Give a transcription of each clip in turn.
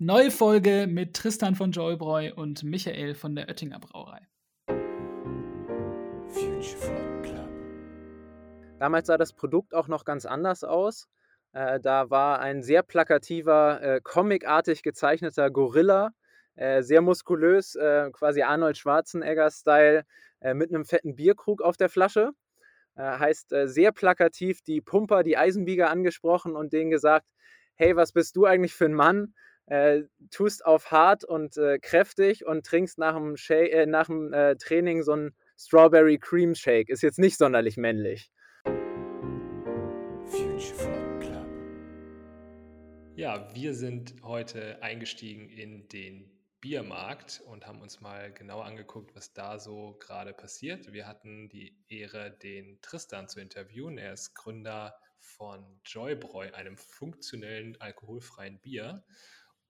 Neue Folge mit Tristan von Joybräu und Michael von der Oettinger Brauerei. Damals sah das Produkt auch noch ganz anders aus. Äh, da war ein sehr plakativer, äh, comicartig gezeichneter Gorilla, äh, sehr muskulös, äh, quasi Arnold Schwarzenegger-Style, äh, mit einem fetten Bierkrug auf der Flasche. Äh, heißt sehr plakativ die Pumper, die Eisenbieger angesprochen und denen gesagt, hey, was bist du eigentlich für ein Mann? Tust auf hart und kräftig und trinkst nach dem, Shake, nach dem Training so ein Strawberry Cream Shake. Ist jetzt nicht sonderlich männlich. Ja, wir sind heute eingestiegen in den Biermarkt und haben uns mal genau angeguckt, was da so gerade passiert. Wir hatten die Ehre, den Tristan zu interviewen. Er ist Gründer von Joybräu, einem funktionellen alkoholfreien Bier.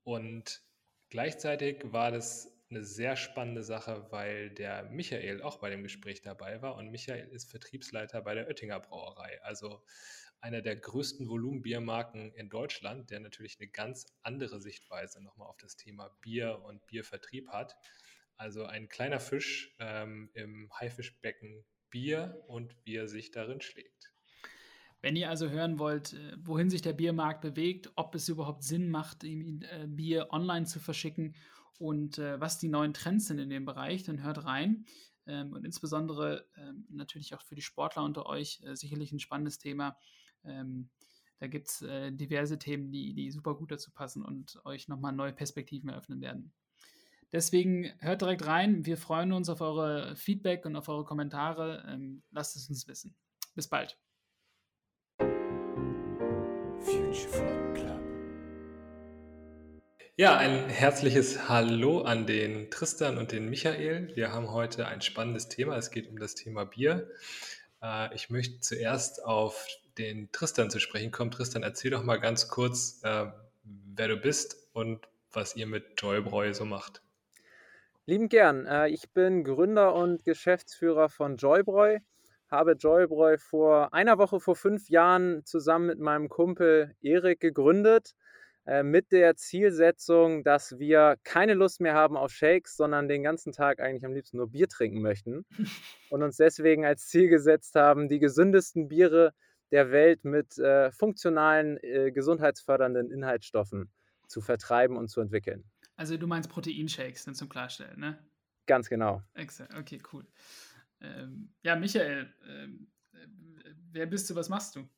Und gleichzeitig war das eine sehr spannende Sache, weil der Michael auch bei dem Gespräch dabei war und Michael ist Vertriebsleiter bei der Oettinger Brauerei. Also einer der größten Volumenbiermarken in Deutschland, der natürlich eine ganz andere Sichtweise nochmal auf das Thema Bier und Biervertrieb hat. Also ein kleiner Fisch ähm, im Haifischbecken Bier und wie er sich darin schlägt. Wenn ihr also hören wollt, äh, wohin sich der Biermarkt bewegt, ob es überhaupt Sinn macht, äh, Bier online zu verschicken und äh, was die neuen Trends sind in dem Bereich, dann hört rein. Ähm, und insbesondere ähm, natürlich auch für die Sportler unter euch sicherlich ein spannendes Thema, ähm, da gibt es diverse Themen, die, die super gut dazu passen und euch nochmal neue Perspektiven eröffnen werden. Deswegen hört direkt rein. Wir freuen uns auf eure Feedback und auf eure Kommentare. Lasst es uns wissen. Bis bald. Ja, ein herzliches Hallo an den Tristan und den Michael. Wir haben heute ein spannendes Thema. Es geht um das Thema Bier. Äh, ich möchte zuerst auf den Tristan zu sprechen kommen. Tristan, erzähl doch mal ganz kurz, äh, wer du bist und was ihr mit Joybräu so macht. Lieben gern. Äh, ich bin Gründer und Geschäftsführer von Joybräu. Habe Joybräu vor einer Woche vor fünf Jahren zusammen mit meinem Kumpel Erik gegründet äh, mit der Zielsetzung, dass wir keine Lust mehr haben auf Shakes, sondern den ganzen Tag eigentlich am liebsten nur Bier trinken möchten und uns deswegen als Ziel gesetzt haben, die gesündesten Biere der Welt mit äh, funktionalen, äh, gesundheitsfördernden Inhaltsstoffen zu vertreiben und zu entwickeln. Also du meinst Proteinshakes, dann zum Klarstellen, ne? Ganz genau. Excellent. Okay, cool. Ähm, ja, Michael, ähm, äh, wer bist du, was machst du?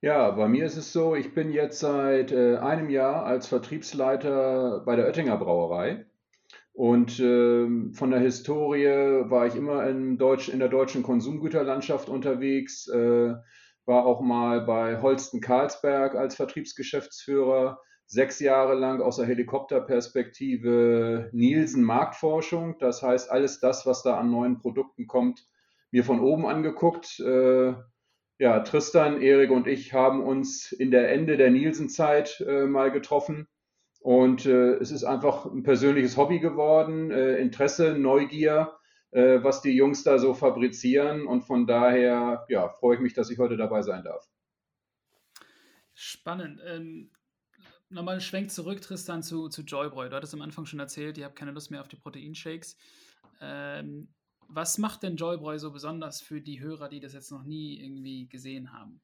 Ja, bei mir ist es so, ich bin jetzt seit äh, einem Jahr als Vertriebsleiter bei der Oettinger Brauerei. Und äh, von der Historie war ich immer in, Deutsch, in der deutschen Konsumgüterlandschaft unterwegs, äh, war auch mal bei Holsten Karlsberg als Vertriebsgeschäftsführer, sechs Jahre lang aus der Helikopterperspektive Nielsen Marktforschung. Das heißt, alles das, was da an neuen Produkten kommt, mir von oben angeguckt. Äh, ja, Tristan, Erik und ich haben uns in der Ende der Nielsen-Zeit äh, mal getroffen. Und äh, es ist einfach ein persönliches Hobby geworden, äh, Interesse, Neugier äh, was die Jungs da so fabrizieren. Und von daher ja, freue ich mich, dass ich heute dabei sein darf. Spannend. Ähm, nochmal Schwenk zurück, Tristan, zu, zu Joybräu. Du hattest am Anfang schon erzählt, ihr habt keine Lust mehr auf die Proteinshakes. Ähm, was macht denn Joybräu so besonders für die Hörer, die das jetzt noch nie irgendwie gesehen haben?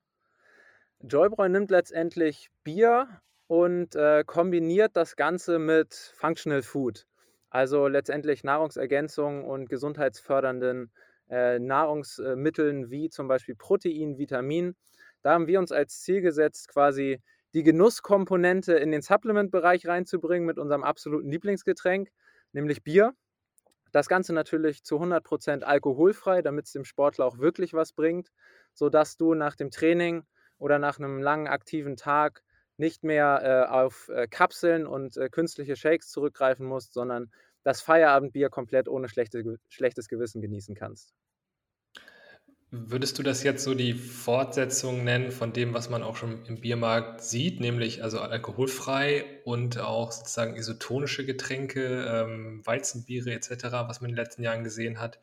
Joybräu nimmt letztendlich Bier und äh, kombiniert das Ganze mit Functional Food. Also letztendlich Nahrungsergänzungen und gesundheitsfördernden äh, Nahrungsmitteln wie zum Beispiel Protein, Vitamin. Da haben wir uns als Ziel gesetzt, quasi die Genusskomponente in den Supplement-Bereich reinzubringen mit unserem absoluten Lieblingsgetränk, nämlich Bier. Das Ganze natürlich zu 100% alkoholfrei, damit es dem Sportler auch wirklich was bringt, sodass du nach dem Training oder nach einem langen aktiven Tag nicht mehr äh, auf äh, Kapseln und äh, künstliche Shakes zurückgreifen musst, sondern das Feierabendbier komplett ohne schlechte, schlechtes Gewissen genießen kannst. Würdest du das jetzt so die Fortsetzung nennen von dem, was man auch schon im Biermarkt sieht, nämlich also alkoholfrei und auch sozusagen isotonische Getränke, ähm, Weizenbiere etc., was man in den letzten Jahren gesehen hat?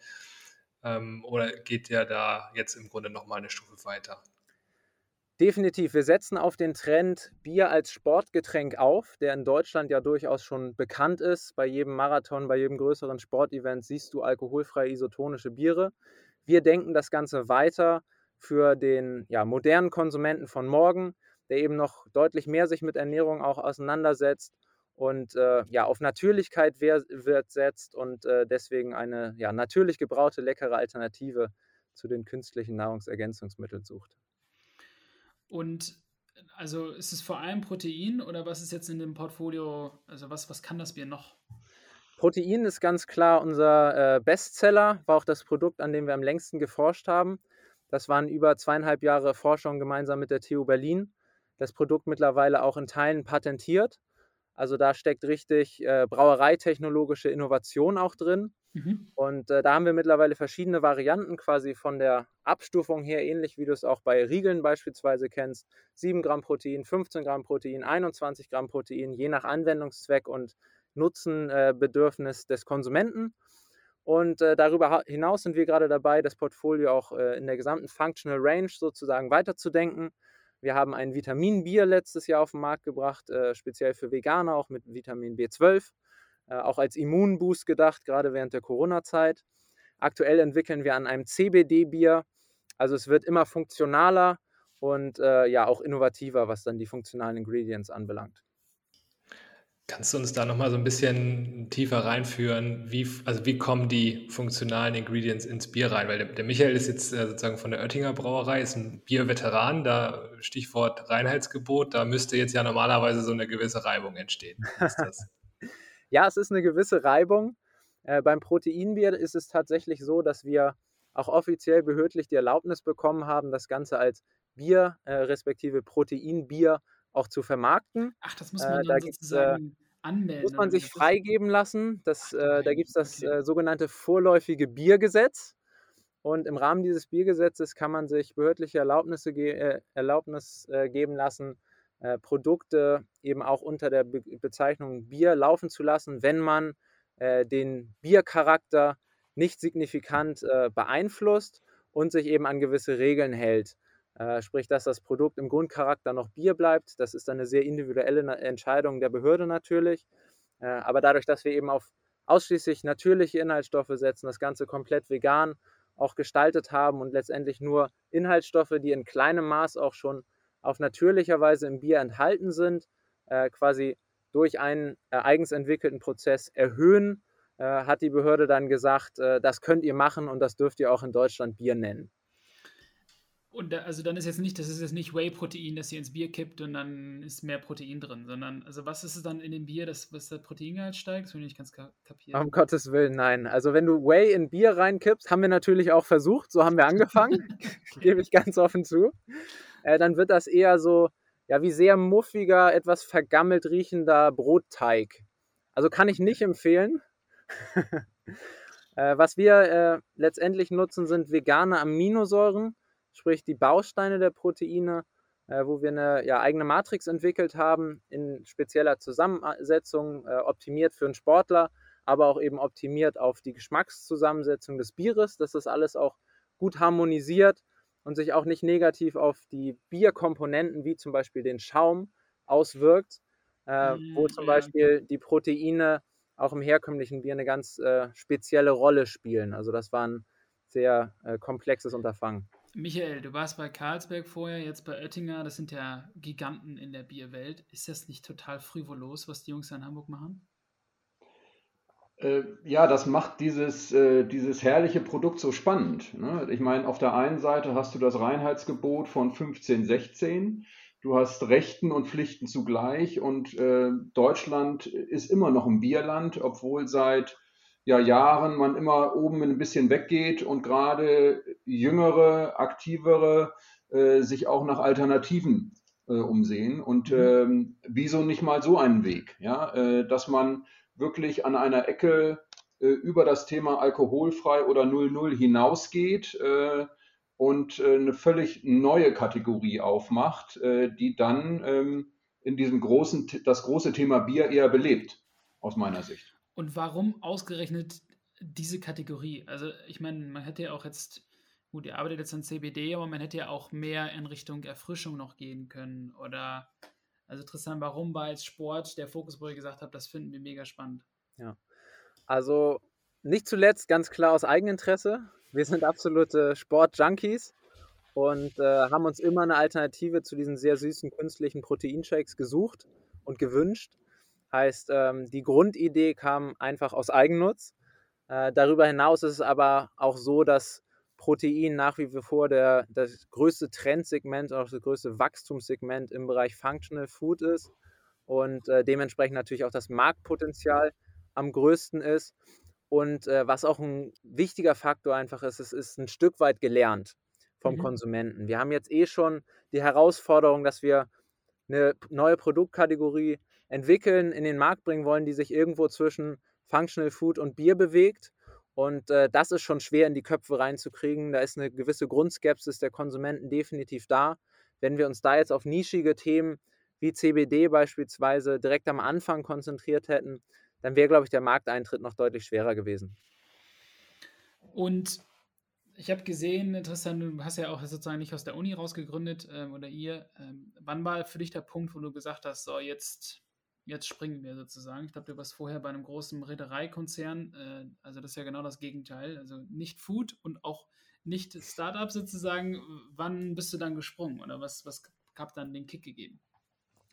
Ähm, oder geht der da jetzt im Grunde nochmal eine Stufe weiter? Definitiv. Wir setzen auf den Trend Bier als Sportgetränk auf, der in Deutschland ja durchaus schon bekannt ist. Bei jedem Marathon, bei jedem größeren Sportevent siehst du alkoholfreie isotonische Biere. Wir denken das Ganze weiter für den ja, modernen Konsumenten von morgen, der eben noch deutlich mehr sich mit Ernährung auch auseinandersetzt und äh, ja, auf Natürlichkeit wird setzt und äh, deswegen eine ja, natürlich gebraute, leckere Alternative zu den künstlichen Nahrungsergänzungsmitteln sucht. Und also ist es vor allem Protein oder was ist jetzt in dem Portfolio, also was, was kann das Bier noch? Protein ist ganz klar unser äh, Bestseller, war auch das Produkt, an dem wir am längsten geforscht haben. Das waren über zweieinhalb Jahre Forschung gemeinsam mit der TU Berlin. Das Produkt mittlerweile auch in Teilen patentiert. Also da steckt richtig äh, brauereitechnologische Innovation auch drin. Mhm. Und äh, da haben wir mittlerweile verschiedene Varianten, quasi von der Abstufung her, ähnlich wie du es auch bei Riegeln beispielsweise kennst. 7 Gramm Protein, 15 Gramm Protein, 21 Gramm Protein, je nach Anwendungszweck und Nutzenbedürfnis des Konsumenten. Und äh, darüber hinaus sind wir gerade dabei, das Portfolio auch äh, in der gesamten Functional Range sozusagen weiterzudenken. Wir haben ein Vitaminbier letztes Jahr auf den Markt gebracht, äh, speziell für Veganer, auch mit Vitamin B12. Äh, auch als Immunboost gedacht, gerade während der Corona-Zeit. Aktuell entwickeln wir an einem CBD-Bier. Also es wird immer funktionaler und ja auch innovativer, was dann die funktionalen Ingredients anbelangt. Kannst du uns da nochmal so ein bisschen tiefer reinführen? Wie, also wie kommen die funktionalen Ingredients ins Bier rein? Weil der, der Michael ist jetzt äh, sozusagen von der Oettinger Brauerei, ist ein Bierveteran, da Stichwort Reinheitsgebot, da müsste jetzt ja normalerweise so eine gewisse Reibung entstehen. Ist das? ja, es ist eine gewisse Reibung. Äh, beim Proteinbier ist es tatsächlich so, dass wir auch offiziell behördlich die Erlaubnis bekommen haben, das Ganze als Bier äh, respektive Proteinbier auch zu vermarkten. Ach, das muss man äh, da sozusagen anmelden. Muss man sich freigeben lassen. Das, Ach, äh, da gibt es das okay. Äh, sogenannte vorläufige Biergesetz. Und im Rahmen dieses Biergesetzes kann man sich behördliche Erlaubnisse ge äh, Erlaubnis geben lassen, äh, Produkte eben auch unter der Be Bezeichnung Bier laufen zu lassen, wenn man äh, den Biercharakter nicht signifikant äh, beeinflusst und sich eben an gewisse Regeln hält. Äh, sprich, dass das Produkt im Grundcharakter noch Bier bleibt. Das ist eine sehr individuelle Entscheidung der Behörde natürlich. Äh, aber dadurch, dass wir eben auf ausschließlich natürliche Inhaltsstoffe setzen, das Ganze komplett vegan auch gestaltet haben und letztendlich nur Inhaltsstoffe, die in kleinem Maß auch schon auf natürlicher Weise im Bier enthalten sind, äh, quasi durch einen eigens entwickelten Prozess erhöhen, hat die Behörde dann gesagt, das könnt ihr machen und das dürft ihr auch in Deutschland Bier nennen. Und da, also dann ist jetzt nicht, das ist jetzt nicht Whey-Protein, das ihr ins Bier kippt und dann ist mehr Protein drin, sondern also was ist es dann in dem Bier, das, was der Proteingehalt steigt? Das will ich nicht ganz kapieren. Um Gottes Willen, nein. Also wenn du Whey in Bier reinkippst, haben wir natürlich auch versucht, so haben wir angefangen, gebe ich ganz offen zu. Äh, dann wird das eher so, ja, wie sehr muffiger, etwas vergammelt riechender Brotteig. Also kann ich nicht empfehlen. äh, was wir äh, letztendlich nutzen, sind vegane Aminosäuren sprich die Bausteine der Proteine, äh, wo wir eine ja, eigene Matrix entwickelt haben, in spezieller Zusammensetzung, äh, optimiert für einen Sportler, aber auch eben optimiert auf die Geschmackszusammensetzung des Bieres, dass das alles auch gut harmonisiert und sich auch nicht negativ auf die Bierkomponenten wie zum Beispiel den Schaum auswirkt, äh, mhm, wo zum Beispiel die Proteine auch im herkömmlichen Bier eine ganz äh, spezielle Rolle spielen. Also das war ein sehr äh, komplexes Unterfangen. Michael, du warst bei Karlsberg vorher, jetzt bei Oettinger. Das sind ja Giganten in der Bierwelt. Ist das nicht total frivolos, was die Jungs in Hamburg machen? Äh, ja, das macht dieses, äh, dieses herrliche Produkt so spannend. Ne? Ich meine, auf der einen Seite hast du das Reinheitsgebot von 1516. Du hast Rechten und Pflichten zugleich und äh, Deutschland ist immer noch ein Bierland, obwohl seit ja, Jahren man immer oben ein bisschen weggeht und gerade jüngere, aktivere äh, sich auch nach Alternativen äh, umsehen. Und mhm. ähm, wieso nicht mal so einen Weg, ja, äh, dass man wirklich an einer Ecke äh, über das Thema alkoholfrei oder 00 hinausgeht äh, und äh, eine völlig neue Kategorie aufmacht, die dann ähm, in diesem großen, das große Thema Bier eher belebt, aus meiner Sicht. Und warum ausgerechnet diese Kategorie? Also, ich meine, man hätte ja auch jetzt gut, ihr arbeitet jetzt an CBD, aber man hätte ja auch mehr in Richtung Erfrischung noch gehen können. Oder, also Tristan, warum war als Sport der Fokus, wo ihr gesagt habt, das finden wir mega spannend? Ja, also nicht zuletzt ganz klar aus Eigeninteresse. Wir sind absolute Sport-Junkies und äh, haben uns immer eine Alternative zu diesen sehr süßen künstlichen Proteinshakes gesucht und gewünscht. Heißt, ähm, die Grundidee kam einfach aus Eigennutz. Äh, darüber hinaus ist es aber auch so, dass Protein nach wie vor der, das größte Trendsegment, auch das größte Wachstumssegment im Bereich Functional Food ist und äh, dementsprechend natürlich auch das Marktpotenzial am größten ist. Und äh, was auch ein wichtiger Faktor einfach ist, es ist ein Stück weit gelernt vom mhm. Konsumenten. Wir haben jetzt eh schon die Herausforderung, dass wir eine neue Produktkategorie entwickeln, in den Markt bringen wollen, die sich irgendwo zwischen Functional Food und Bier bewegt. Und äh, das ist schon schwer in die Köpfe reinzukriegen. Da ist eine gewisse Grundskepsis der Konsumenten definitiv da. Wenn wir uns da jetzt auf nischige Themen wie CBD beispielsweise direkt am Anfang konzentriert hätten, dann wäre, glaube ich, der Markteintritt noch deutlich schwerer gewesen. Und ich habe gesehen, Tristan, du hast ja auch sozusagen nicht aus der Uni rausgegründet ähm, oder ihr. Ähm, wann war für dich der Punkt, wo du gesagt hast, so jetzt, jetzt springen wir sozusagen? Ich glaube, du warst vorher bei einem großen Reedereikonzern. Äh, also das ist ja genau das Gegenteil. Also nicht Food und auch nicht Startup sozusagen. Wann bist du dann gesprungen oder was, was gab dann den Kick gegeben?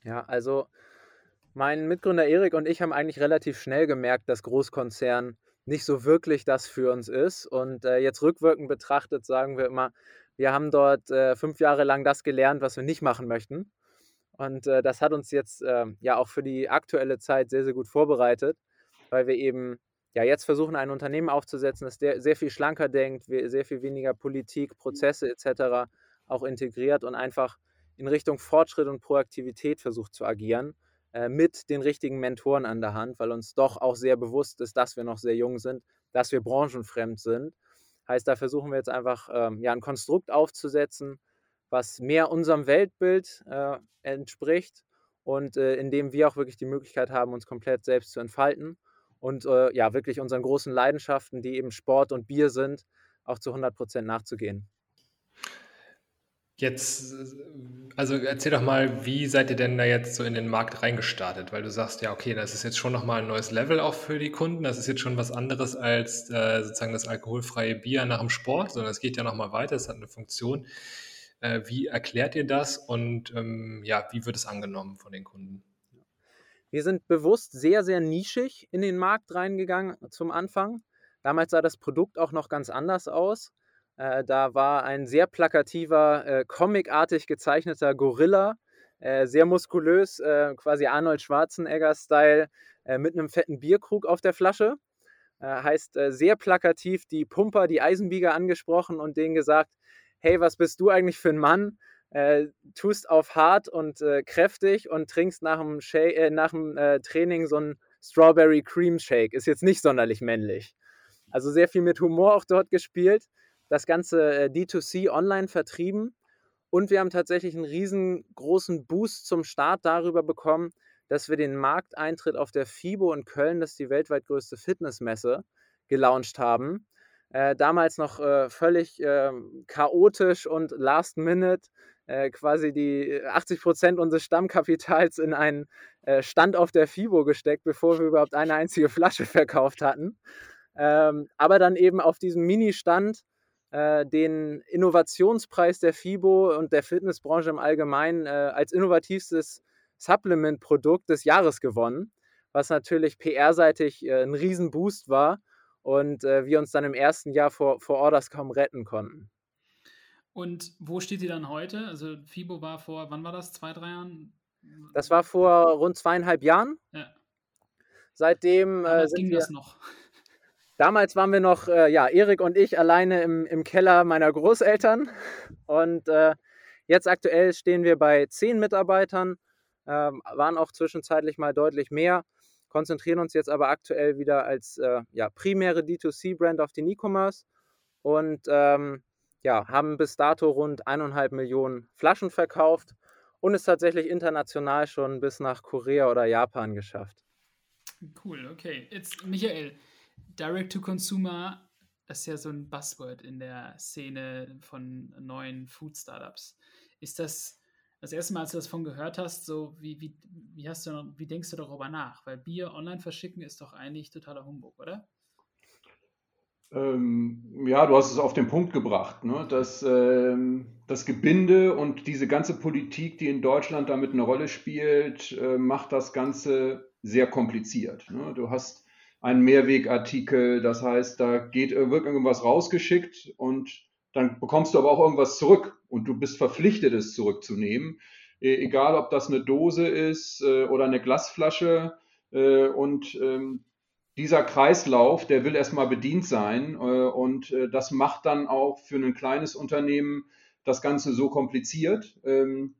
Ja, also mein Mitgründer Erik und ich haben eigentlich relativ schnell gemerkt, dass Großkonzern nicht so wirklich das für uns ist. Und äh, jetzt rückwirkend betrachtet sagen wir immer, wir haben dort äh, fünf Jahre lang das gelernt, was wir nicht machen möchten. Und äh, das hat uns jetzt äh, ja auch für die aktuelle Zeit sehr, sehr gut vorbereitet, weil wir eben ja jetzt versuchen, ein Unternehmen aufzusetzen, das sehr, sehr viel schlanker denkt, sehr viel weniger Politik, Prozesse etc. auch integriert und einfach in Richtung Fortschritt und Proaktivität versucht zu agieren äh, mit den richtigen Mentoren an der Hand, weil uns doch auch sehr bewusst ist, dass wir noch sehr jung sind, dass wir branchenfremd sind. Heißt, da versuchen wir jetzt einfach ähm, ja, ein Konstrukt aufzusetzen, was mehr unserem Weltbild äh, entspricht und äh, in dem wir auch wirklich die Möglichkeit haben, uns komplett selbst zu entfalten und äh, ja, wirklich unseren großen Leidenschaften, die eben Sport und Bier sind, auch zu 100 Prozent nachzugehen. Jetzt, also erzähl doch mal, wie seid ihr denn da jetzt so in den Markt reingestartet? Weil du sagst ja, okay, das ist jetzt schon nochmal ein neues Level auch für die Kunden. Das ist jetzt schon was anderes als äh, sozusagen das alkoholfreie Bier nach dem Sport, sondern es geht ja nochmal weiter, es hat eine Funktion. Äh, wie erklärt ihr das und ähm, ja, wie wird es angenommen von den Kunden? Wir sind bewusst sehr, sehr nischig in den Markt reingegangen zum Anfang. Damals sah das Produkt auch noch ganz anders aus. Äh, da war ein sehr plakativer, äh, comicartig gezeichneter Gorilla, äh, sehr muskulös, äh, quasi Arnold Schwarzenegger-Style, äh, mit einem fetten Bierkrug auf der Flasche. Äh, heißt sehr plakativ die Pumper, die Eisenbieger angesprochen und denen gesagt: Hey, was bist du eigentlich für ein Mann? tust auf hart und kräftig und trinkst nach dem, Shake, nach dem Training so einen Strawberry Cream Shake. Ist jetzt nicht sonderlich männlich. Also sehr viel mit Humor auch dort gespielt das Ganze äh, D2C online vertrieben und wir haben tatsächlich einen riesengroßen Boost zum Start darüber bekommen, dass wir den Markteintritt auf der FIBO in Köln, das ist die weltweit größte Fitnessmesse, gelauncht haben. Äh, damals noch äh, völlig äh, chaotisch und last minute äh, quasi die 80 Prozent unseres Stammkapitals in einen äh, Stand auf der FIBO gesteckt, bevor wir überhaupt eine einzige Flasche verkauft hatten. Ähm, aber dann eben auf diesem Mini-Stand äh, den Innovationspreis der FIBO und der Fitnessbranche im Allgemeinen äh, als innovativstes Supplement-Produkt des Jahres gewonnen, was natürlich PR-seitig äh, ein Riesenboost war und äh, wir uns dann im ersten Jahr vor, vor Orders kaum retten konnten. Und wo steht ihr dann heute? Also FIBO war vor, wann war das? Zwei, drei Jahren? Das war vor rund zweieinhalb Jahren. Ja. Seitdem äh, sind ging wir, das noch. Damals waren wir noch, äh, ja, Erik und ich alleine im, im Keller meiner Großeltern. Und äh, jetzt aktuell stehen wir bei zehn Mitarbeitern, äh, waren auch zwischenzeitlich mal deutlich mehr, konzentrieren uns jetzt aber aktuell wieder als äh, ja, primäre D2C-Brand auf den E-Commerce und ähm, ja, haben bis dato rund eineinhalb Millionen Flaschen verkauft und es tatsächlich international schon bis nach Korea oder Japan geschafft. Cool, okay. Jetzt, Michael, Direct-to-Consumer das ist ja so ein Buzzword in der Szene von neuen Food-Startups. Ist das das erste Mal, als du das von gehört hast, so wie, wie, wie, hast du, wie denkst du darüber nach? Weil Bier online verschicken ist doch eigentlich totaler Humbug, oder? Ähm, ja, du hast es auf den Punkt gebracht. Ne? Das, ähm, das Gebinde und diese ganze Politik, die in Deutschland damit eine Rolle spielt, äh, macht das Ganze sehr kompliziert. Ne? Du hast einen Mehrwegartikel, das heißt, da geht, wird irgendwas rausgeschickt und dann bekommst du aber auch irgendwas zurück und du bist verpflichtet, es zurückzunehmen. E, egal, ob das eine Dose ist äh, oder eine Glasflasche. Äh, und ähm, dieser Kreislauf, der will erstmal bedient sein. Äh, und das macht dann auch für ein kleines Unternehmen das Ganze so kompliziert ähm,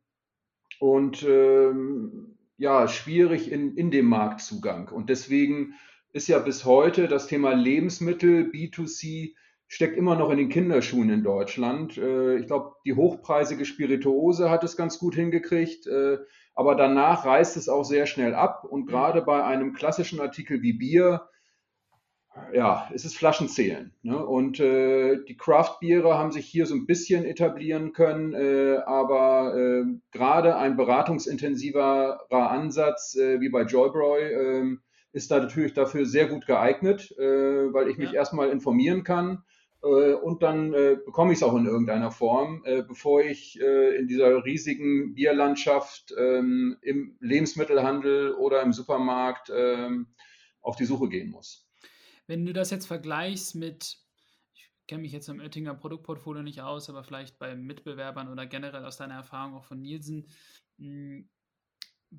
und ähm, ja, schwierig in, in dem Marktzugang. Und deswegen ist ja bis heute das Thema Lebensmittel B2C steckt immer noch in den Kinderschuhen in Deutschland. Äh, ich glaube, die hochpreisige Spirituose hat es ganz gut hingekriegt, äh, aber danach reißt es auch sehr schnell ab und mhm. gerade bei einem klassischen Artikel wie Bier, ja, es ist Flaschenzählen. Ne? Und äh, die Craft-Biere haben sich hier so ein bisschen etablieren können, äh, aber äh, gerade ein beratungsintensiverer Ansatz äh, wie bei Joybroy ähm, ist da natürlich dafür sehr gut geeignet, weil ich mich ja. erstmal informieren kann und dann äh, bekomme ich es auch in irgendeiner Form, äh, bevor ich in dieser riesigen Bierlandschaft ähm, im Lebensmittelhandel oder im Supermarkt ähm, auf die Suche gehen muss. Wenn du das jetzt vergleichst mit, ich kenne mich jetzt im Oettinger Produktportfolio nicht aus, aber vielleicht bei Mitbewerbern oder generell aus deiner Erfahrung auch von Nielsen, hm,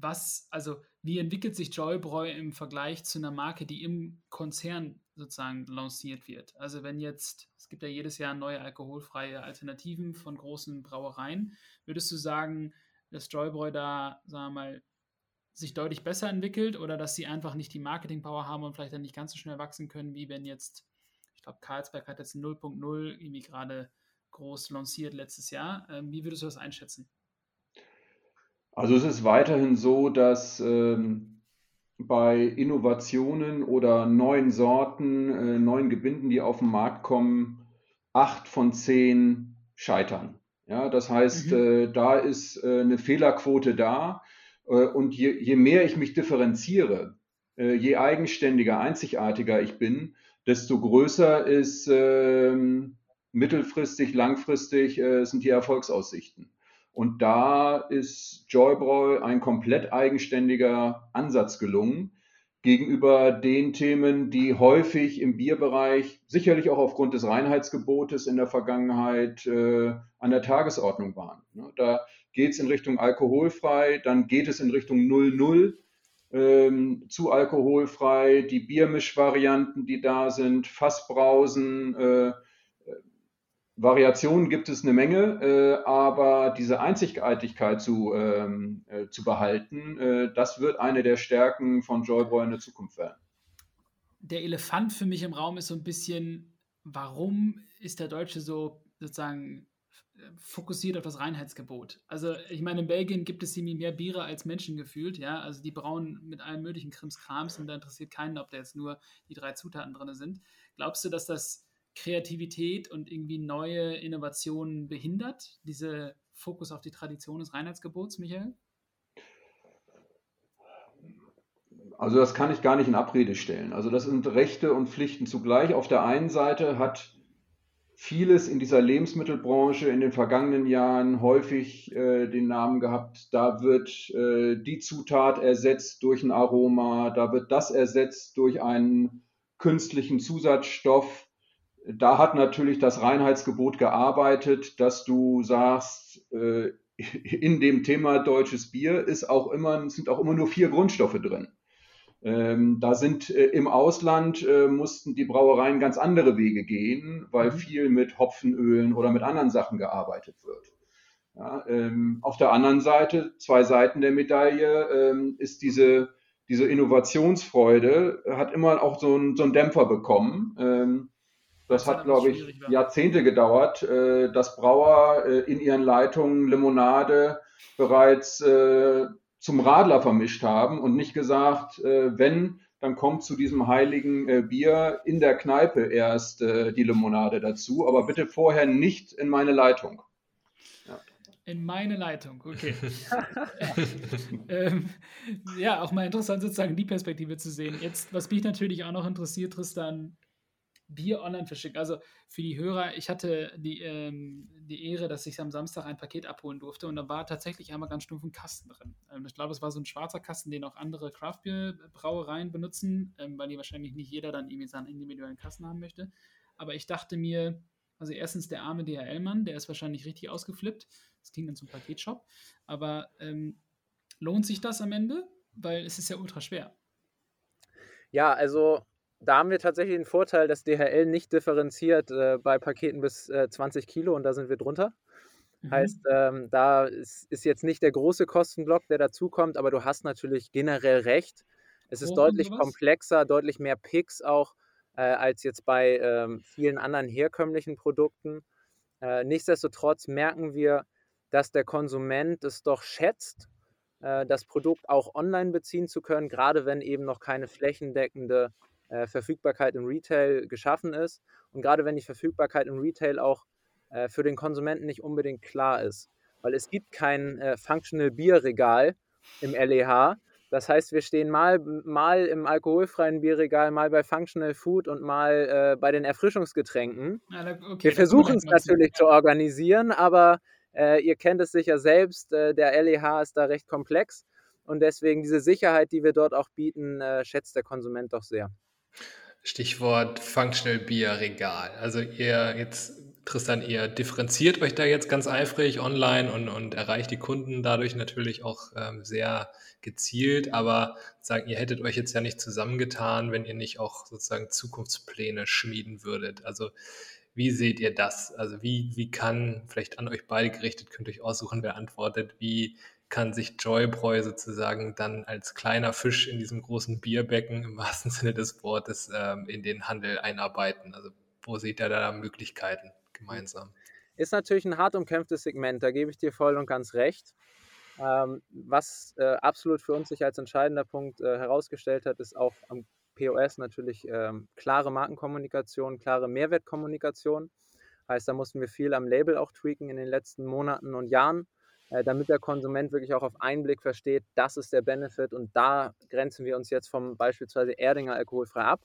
was, also wie entwickelt sich Joybräu im Vergleich zu einer Marke, die im Konzern sozusagen lanciert wird? Also wenn jetzt, es gibt ja jedes Jahr neue alkoholfreie Alternativen von großen Brauereien, würdest du sagen, dass Joybräu da, sagen wir mal, sich deutlich besser entwickelt oder dass sie einfach nicht die Marketing-Power haben und vielleicht dann nicht ganz so schnell wachsen können, wie wenn jetzt, ich glaube, Carlsberg hat jetzt 0.0 irgendwie gerade groß lanciert letztes Jahr. Ähm, wie würdest du das einschätzen? Also es ist weiterhin so, dass ähm, bei Innovationen oder neuen Sorten, äh, neuen Gebinden, die auf den Markt kommen, acht von zehn scheitern. Ja, das heißt, mhm. äh, da ist äh, eine Fehlerquote da. Äh, und je, je, mehr ich mich differenziere, äh, je eigenständiger, einzigartiger ich bin, desto größer ist ähm, mittelfristig, langfristig äh, sind die Erfolgsaussichten. Und da ist Joybräu ein komplett eigenständiger Ansatz gelungen gegenüber den Themen, die häufig im Bierbereich, sicherlich auch aufgrund des Reinheitsgebotes in der Vergangenheit äh, an der Tagesordnung waren. Ne, da geht es in Richtung alkoholfrei, dann geht es in Richtung 0-0 ähm, zu alkoholfrei, die Biermischvarianten, die da sind, Fassbrausen, äh, Variationen gibt es eine Menge, äh, aber diese Einzigartigkeit zu, ähm, äh, zu behalten, äh, das wird eine der Stärken von Joyboy in der Zukunft werden. Der Elefant für mich im Raum ist so ein bisschen, warum ist der Deutsche so sozusagen fokussiert auf das Reinheitsgebot. Also ich meine, in Belgien gibt es irgendwie mehr Biere als Menschen gefühlt, ja. Also die brauen mit allen möglichen Krimskrams und da interessiert keinen, ob da jetzt nur die drei Zutaten drin sind. Glaubst du, dass das Kreativität und irgendwie neue Innovationen behindert, diese Fokus auf die Tradition des Reinheitsgebots, Michael? Also das kann ich gar nicht in Abrede stellen. Also das sind Rechte und Pflichten zugleich. Auf der einen Seite hat vieles in dieser Lebensmittelbranche in den vergangenen Jahren häufig äh, den Namen gehabt, da wird äh, die Zutat ersetzt durch ein Aroma, da wird das ersetzt durch einen künstlichen Zusatzstoff da hat natürlich das Reinheitsgebot gearbeitet, dass du sagst, äh, in dem Thema deutsches Bier ist auch immer, sind auch immer nur vier Grundstoffe drin. Ähm, da sind äh, im Ausland äh, mussten die Brauereien ganz andere Wege gehen, weil mhm. viel mit Hopfenölen oder mit anderen Sachen gearbeitet wird. Ja, ähm, auf der anderen Seite, zwei Seiten der Medaille, ähm, ist diese, diese Innovationsfreude, hat immer auch so, ein, so einen Dämpfer bekommen. Das hat, glaube ich, Jahrzehnte gedauert, äh, dass Brauer äh, in ihren Leitungen Limonade bereits äh, zum Radler vermischt haben und nicht gesagt, wenn, dann kommt zu diesem heiligen äh, Bier in der Kneipe erst äh, die Limonade dazu, aber bitte vorher nicht in meine Leitung. Ja. In meine Leitung, okay. ähm, ja, auch mal interessant sozusagen die Perspektive zu sehen. Jetzt, was mich natürlich auch noch interessiert, Tristan, Bier online verschicken. Also für die Hörer, ich hatte die, ähm, die Ehre, dass ich am Samstag ein Paket abholen durfte und da war tatsächlich einmal ganz stumpf ein Kasten drin. Ähm, ich glaube, es war so ein schwarzer Kasten, den auch andere Craftbeer-Brauereien benutzen, ähm, weil die wahrscheinlich nicht jeder dann irgendwie seinen individuellen Kasten haben möchte. Aber ich dachte mir, also erstens der arme DHL-Mann, der ist wahrscheinlich richtig ausgeflippt. Das ging dann zum Paketshop. Aber ähm, lohnt sich das am Ende? Weil es ist ja ultra schwer. Ja, also da haben wir tatsächlich den Vorteil, dass DHL nicht differenziert äh, bei Paketen bis äh, 20 Kilo und da sind wir drunter. Mhm. Heißt, ähm, da ist, ist, jetzt nicht der große Kostenblock, der dazukommt, aber du hast natürlich generell recht. Es ist Worum deutlich komplexer, deutlich mehr Picks auch äh, als jetzt bei ähm, vielen anderen herkömmlichen Produkten. Äh, nichtsdestotrotz merken wir, dass der Konsument es doch schätzt, äh, das Produkt auch online beziehen zu können, gerade wenn eben noch keine flächendeckende äh, Verfügbarkeit im Retail geschaffen ist. Und gerade wenn die Verfügbarkeit im Retail auch äh, für den Konsumenten nicht unbedingt klar ist. Weil es gibt kein äh, Functional Bierregal im LEH. Das heißt, wir stehen mal, mal im alkoholfreien Bierregal, mal bei Functional Food und mal äh, bei den Erfrischungsgetränken. Okay, wir versuchen es natürlich zu organisieren, aber äh, ihr kennt es sicher selbst, äh, der LEH ist da recht komplex. Und deswegen diese Sicherheit, die wir dort auch bieten, schätzt der Konsument doch sehr. Stichwort Functional Beer Regal. Also ihr jetzt, Tristan, ihr differenziert euch da jetzt ganz eifrig online und, und erreicht die Kunden dadurch natürlich auch ähm, sehr gezielt, aber sagen, ihr hättet euch jetzt ja nicht zusammengetan, wenn ihr nicht auch sozusagen Zukunftspläne schmieden würdet. Also wie seht ihr das? Also wie, wie kann, vielleicht an euch beide gerichtet, könnt ihr euch aussuchen, wer antwortet, wie kann sich Joybräu sozusagen dann als kleiner Fisch in diesem großen Bierbecken im wahrsten Sinne des Wortes ähm, in den Handel einarbeiten? Also wo seht ihr da Möglichkeiten gemeinsam? Ist natürlich ein hart umkämpftes Segment, da gebe ich dir voll und ganz recht. Ähm, was äh, absolut für uns sich als entscheidender Punkt äh, herausgestellt hat, ist auch am POS natürlich ähm, klare Markenkommunikation, klare Mehrwertkommunikation. Heißt, da mussten wir viel am Label auch tweaken in den letzten Monaten und Jahren. Äh, damit der Konsument wirklich auch auf einen Blick versteht, das ist der Benefit und da grenzen wir uns jetzt vom beispielsweise Erdinger alkoholfrei ab.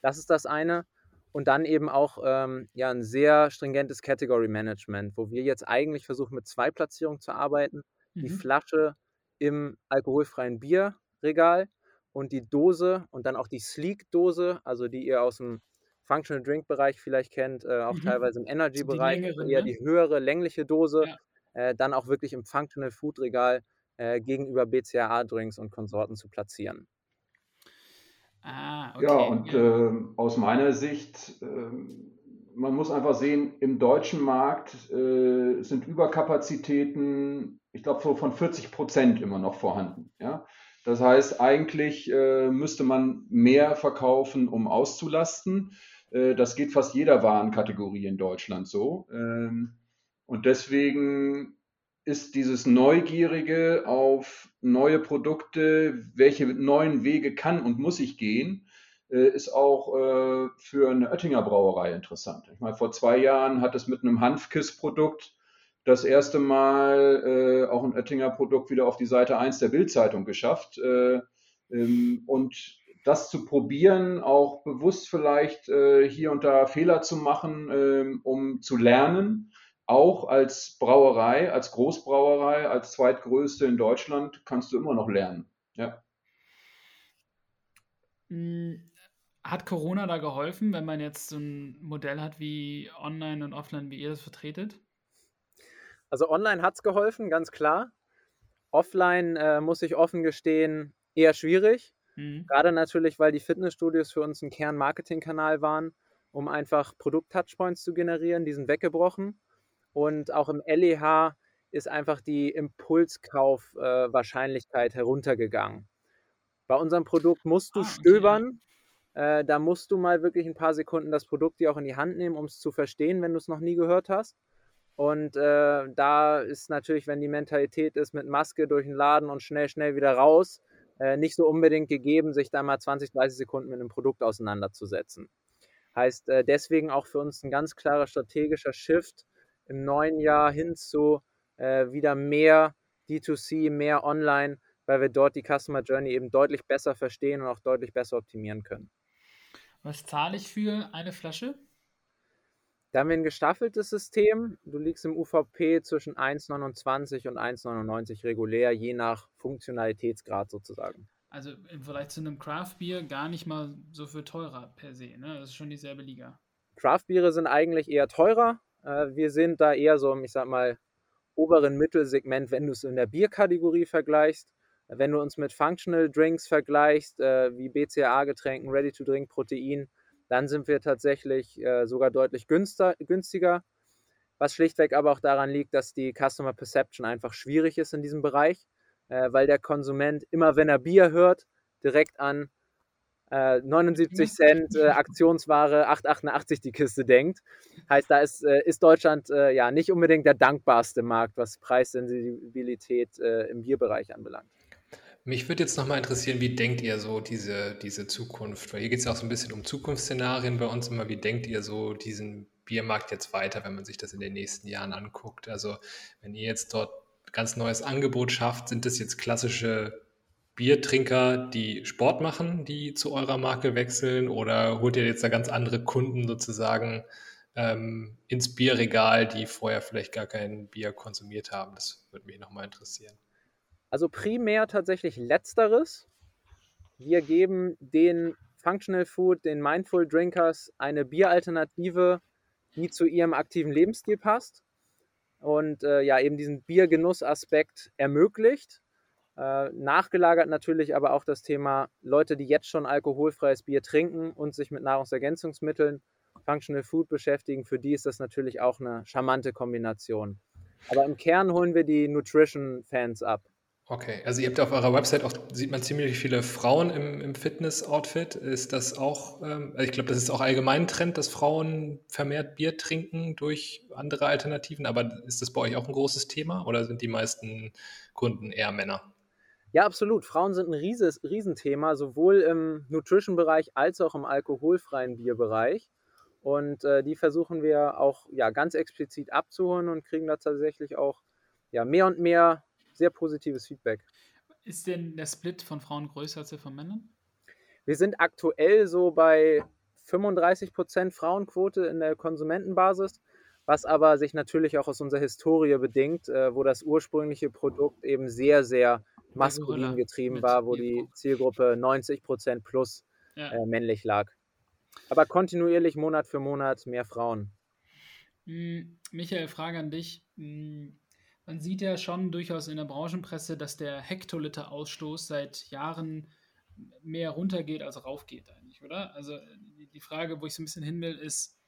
Das ist das eine. Und dann eben auch ähm, ja, ein sehr stringentes Category Management, wo wir jetzt eigentlich versuchen, mit zwei Platzierungen zu arbeiten. Mhm. Die Flasche im alkoholfreien Bierregal und die Dose und dann auch die Sleek-Dose, also die ihr aus dem Functional Drink-Bereich vielleicht kennt, äh, auch mhm. teilweise im Energy-Bereich, eher ne? die höhere längliche Dose. Ja äh, dann auch wirklich im Functional Food Regal äh, gegenüber BCAA-Drinks und Konsorten zu platzieren. Ah, okay. Ja, und äh, aus meiner Sicht, ähm, man muss einfach sehen, im deutschen Markt äh, sind Überkapazitäten, ich glaube, so von 40 Prozent immer noch vorhanden. Ja? Das heißt, eigentlich äh, müsste man mehr verkaufen, um auszulasten. Äh, das geht fast jeder Warenkategorie in Deutschland so. Ähm, und deswegen ist dieses Neugierige auf neue Produkte, welche neuen Wege kann und muss ich gehen, äh, ist auch äh, für eine Oettinger Brauerei interessant. Ich meine, vor zwei Jahren hat es mit einem Hanfkiss-Produkt das erste Mal äh, auch ein Oettinger Produkt wieder auf die Seite 1 der Bildzeitung geschafft. Ähm, und das zu probieren, auch bewusst vielleicht hier und da Fehler zu machen, ähm, um zu lernen auch als Brauerei, als Großbrauerei, als zweitgrößte in Deutschland, kannst du immer noch lernen. Ja. Hm, hat Corona da geholfen, wenn man jetzt so ein Modell hat wie online und offline, wie ihr das vertretet? Also online hat es geholfen, ganz klar. Offline äh, muss ich offen gestehen, eher schwierig. Mhm. Gerade natürlich, weil die Fitnessstudios für uns ein Kern-Marketing-Kanal waren, um einfach Produkt-Touchpoints zu generieren. Die sind weggebrochen. Und auch im LEH ist einfach die Impulskaufwahrscheinlichkeit äh, heruntergegangen. Bei unserem Produkt musst du ah, stöbern. Äh, da musst du mal wirklich ein paar Sekunden das Produkt dir auch in die Hand nehmen, um es zu verstehen, wenn du es noch nie gehört hast. Und äh, da ist natürlich, wenn die Mentalität ist, mit Maske durch den Laden und schnell, schnell wieder raus, äh, nicht so unbedingt gegeben, sich da mal 20, 30 Sekunden mit einem Produkt auseinanderzusetzen. Heißt äh, deswegen auch für uns ein ganz klarer strategischer Shift im neuen Jahr hin zu äh, wieder mehr D2C, mehr Online, weil wir dort die Customer Journey eben deutlich besser verstehen und auch deutlich besser optimieren können. Was zahle ich für eine Flasche? Da haben wir ein gestaffeltes System. Du liegst im UVP zwischen 1,29 und 1,99 regulär, je nach Funktionalitätsgrad sozusagen. Also im Vergleich zu einem Craft Beer gar nicht mal so viel teurer per se. Ne? Das ist schon dieselbe Liga. Craft Biere sind eigentlich eher teurer. Äh, wir sind da eher so, ich sag mal, oberen Mittelsegment, wenn du es in der Bierkategorie vergleichst. Wenn du uns mit Functional Drinks vergleichst, äh, wie BCAA-Getränken, Ready-to-Drink, Protein, dann sind wir tatsächlich äh, sogar deutlich günstiger, was schlichtweg aber auch daran liegt, dass die Customer Perception einfach schwierig ist in diesem Bereich, äh, weil der Konsument immer, wenn er Bier hört, direkt an äh, 79 Cent äh, Aktionsware 8,88 die Kiste denkt. Heißt, da ist, äh, ist Deutschland äh, ja nicht unbedingt der dankbarste Markt, was Preissensibilität im Bierbereich anbelangt. Mich würde jetzt nochmal interessieren, wie denkt ihr so diese, diese Zukunft? Weil hier geht es ja auch so ein bisschen um Zukunftsszenarien bei uns immer. Wie denkt ihr so diesen Biermarkt jetzt weiter, wenn man sich das in den nächsten Jahren anguckt? Also wenn ihr jetzt dort ganz neues Angebot schafft, sind das jetzt klassische Biertrinker, die Sport machen, die zu eurer Marke wechseln? Oder holt ihr jetzt da ganz andere Kunden sozusagen ähm, ins Bierregal, die vorher vielleicht gar kein Bier konsumiert haben? Das würde mich nochmal interessieren. Also primär tatsächlich letzteres. Wir geben den Functional Food, den Mindful Drinkers eine Bieralternative, die zu ihrem aktiven Lebensstil passt und äh, ja eben diesen Biergenussaspekt ermöglicht. Äh, nachgelagert natürlich aber auch das Thema Leute, die jetzt schon alkoholfreies Bier trinken und sich mit Nahrungsergänzungsmitteln, Functional Food beschäftigen, für die ist das natürlich auch eine charmante Kombination. Aber im Kern holen wir die Nutrition-Fans ab. Okay, also ihr habt auf eurer Website auch, sieht man ziemlich viele Frauen im, im Fitness-Outfit. Ist das auch, ähm, also ich glaube, das ist auch allgemein ein Trend, dass Frauen vermehrt Bier trinken durch andere Alternativen. Aber ist das bei euch auch ein großes Thema oder sind die meisten Kunden eher Männer? Ja, absolut. Frauen sind ein rieses, Riesenthema, sowohl im Nutrition-Bereich als auch im alkoholfreien Bierbereich. Und äh, die versuchen wir auch ja, ganz explizit abzuholen und kriegen da tatsächlich auch ja, mehr und mehr sehr positives Feedback. Ist denn der Split von Frauen größer als der von Männern? Wir sind aktuell so bei 35% Frauenquote in der Konsumentenbasis, was aber sich natürlich auch aus unserer Historie bedingt, äh, wo das ursprüngliche Produkt eben sehr, sehr maskulin getrieben war, wo die Zielgruppe 90% plus ja. äh, männlich lag. Aber kontinuierlich Monat für Monat mehr Frauen. Hm, Michael, Frage an dich. Hm, man sieht ja schon durchaus in der Branchenpresse, dass der Hektoliter-Ausstoß seit Jahren mehr runtergeht als raufgeht eigentlich, oder? Also die Frage, wo ich so ein bisschen hin will, ist,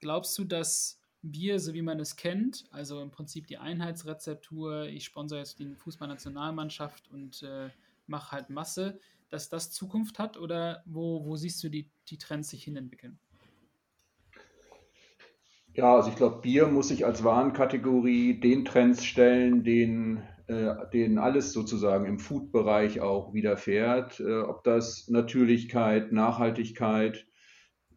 glaubst du, dass Bier, so wie man es kennt, also im Prinzip die Einheitsrezeptur, ich sponsere jetzt die Fußballnationalmannschaft und äh, mache halt Masse, dass das Zukunft hat oder wo, wo siehst du die, die Trends sich hin entwickeln? Ja, also ich glaube, Bier muss sich als Warenkategorie den Trends stellen, den, äh, denen alles sozusagen im Food-Bereich auch widerfährt. Äh, ob das Natürlichkeit, Nachhaltigkeit,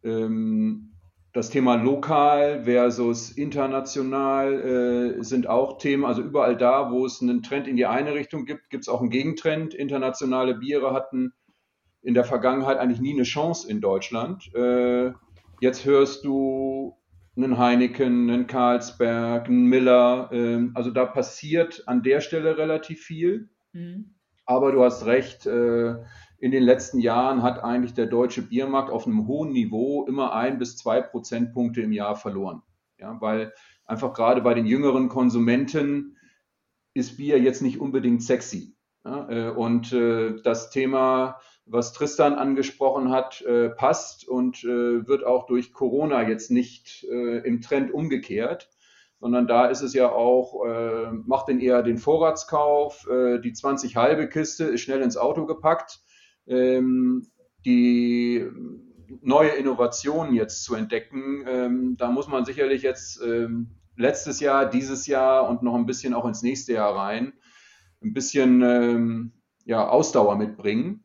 ähm, das Thema lokal versus international äh, sind auch Themen. Also überall da, wo es einen Trend in die eine Richtung gibt, gibt es auch einen Gegentrend. Internationale Biere hatten in der Vergangenheit eigentlich nie eine Chance in Deutschland. Äh, jetzt hörst du einen Heineken, einen Carlsberg, einen Miller. Ähm, also da passiert an der Stelle relativ viel. Mhm. Aber du hast recht, äh, in den letzten Jahren hat eigentlich der deutsche Biermarkt auf einem hohen Niveau immer ein bis zwei Prozentpunkte im Jahr verloren. Ja, weil einfach gerade bei den jüngeren Konsumenten ist Bier jetzt nicht unbedingt sexy. Ja, äh, und äh, das Thema was Tristan angesprochen hat, äh, passt und wird auch durch Corona jetzt nicht im Trend umgekehrt, sondern da ist es ja auch, macht denn eher den Vorratskauf, die 20 halbe Kiste ist schnell ins Auto gepackt, ähm, die neue Innovationen jetzt zu entdecken, ähm, da muss man sicherlich jetzt ähm, letztes Jahr, dieses Jahr und noch ein bisschen auch ins nächste Jahr rein, ein bisschen ähm, ja, Ausdauer mitbringen.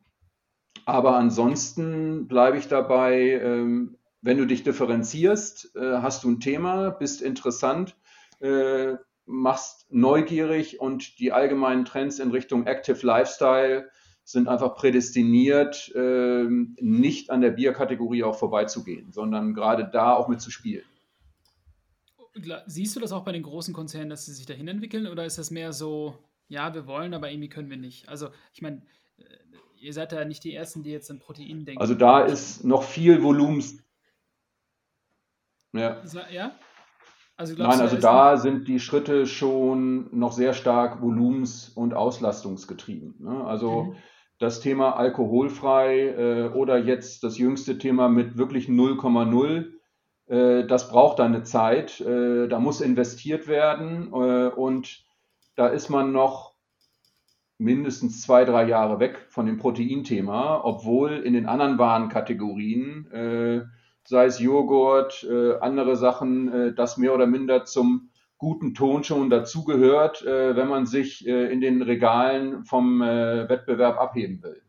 Aber ansonsten bleibe ich dabei, ähm, wenn du dich differenzierst, äh, hast du ein Thema, bist interessant, äh, machst neugierig und die allgemeinen Trends in Richtung Active Lifestyle sind einfach prädestiniert, äh, nicht an der Bierkategorie auch vorbeizugehen, sondern gerade da auch mitzuspielen. Siehst du das auch bei den großen Konzernen, dass sie sich dahin entwickeln oder ist das mehr so, ja, wir wollen, aber irgendwie können wir nicht? Also, ich meine, äh, ihr seid ja nicht die Ersten, die jetzt an Protein denken. Also da ist noch viel Volumens. Ja. ja? Also Nein, also da sind die Schritte schon noch sehr stark volumens- und auslastungsgetrieben. Ne? Also mhm. Das Thema alkoholfrei äh, oder jetzt das jüngste Thema mit wirklich 0,0, äh, das braucht eine Zeit. Äh, da muss investiert werden äh, und da ist man noch mindestens zwei, drei Jahre weg von dem Proteinthema, obwohl in den anderen Warenkategorien äh, sei es Joghurt, äh, andere Sachen, das mehr oder minder zum guten Ton schon dazugehört, äh, wenn man sich äh, in den Regalen vom äh, Wettbewerb abheben will.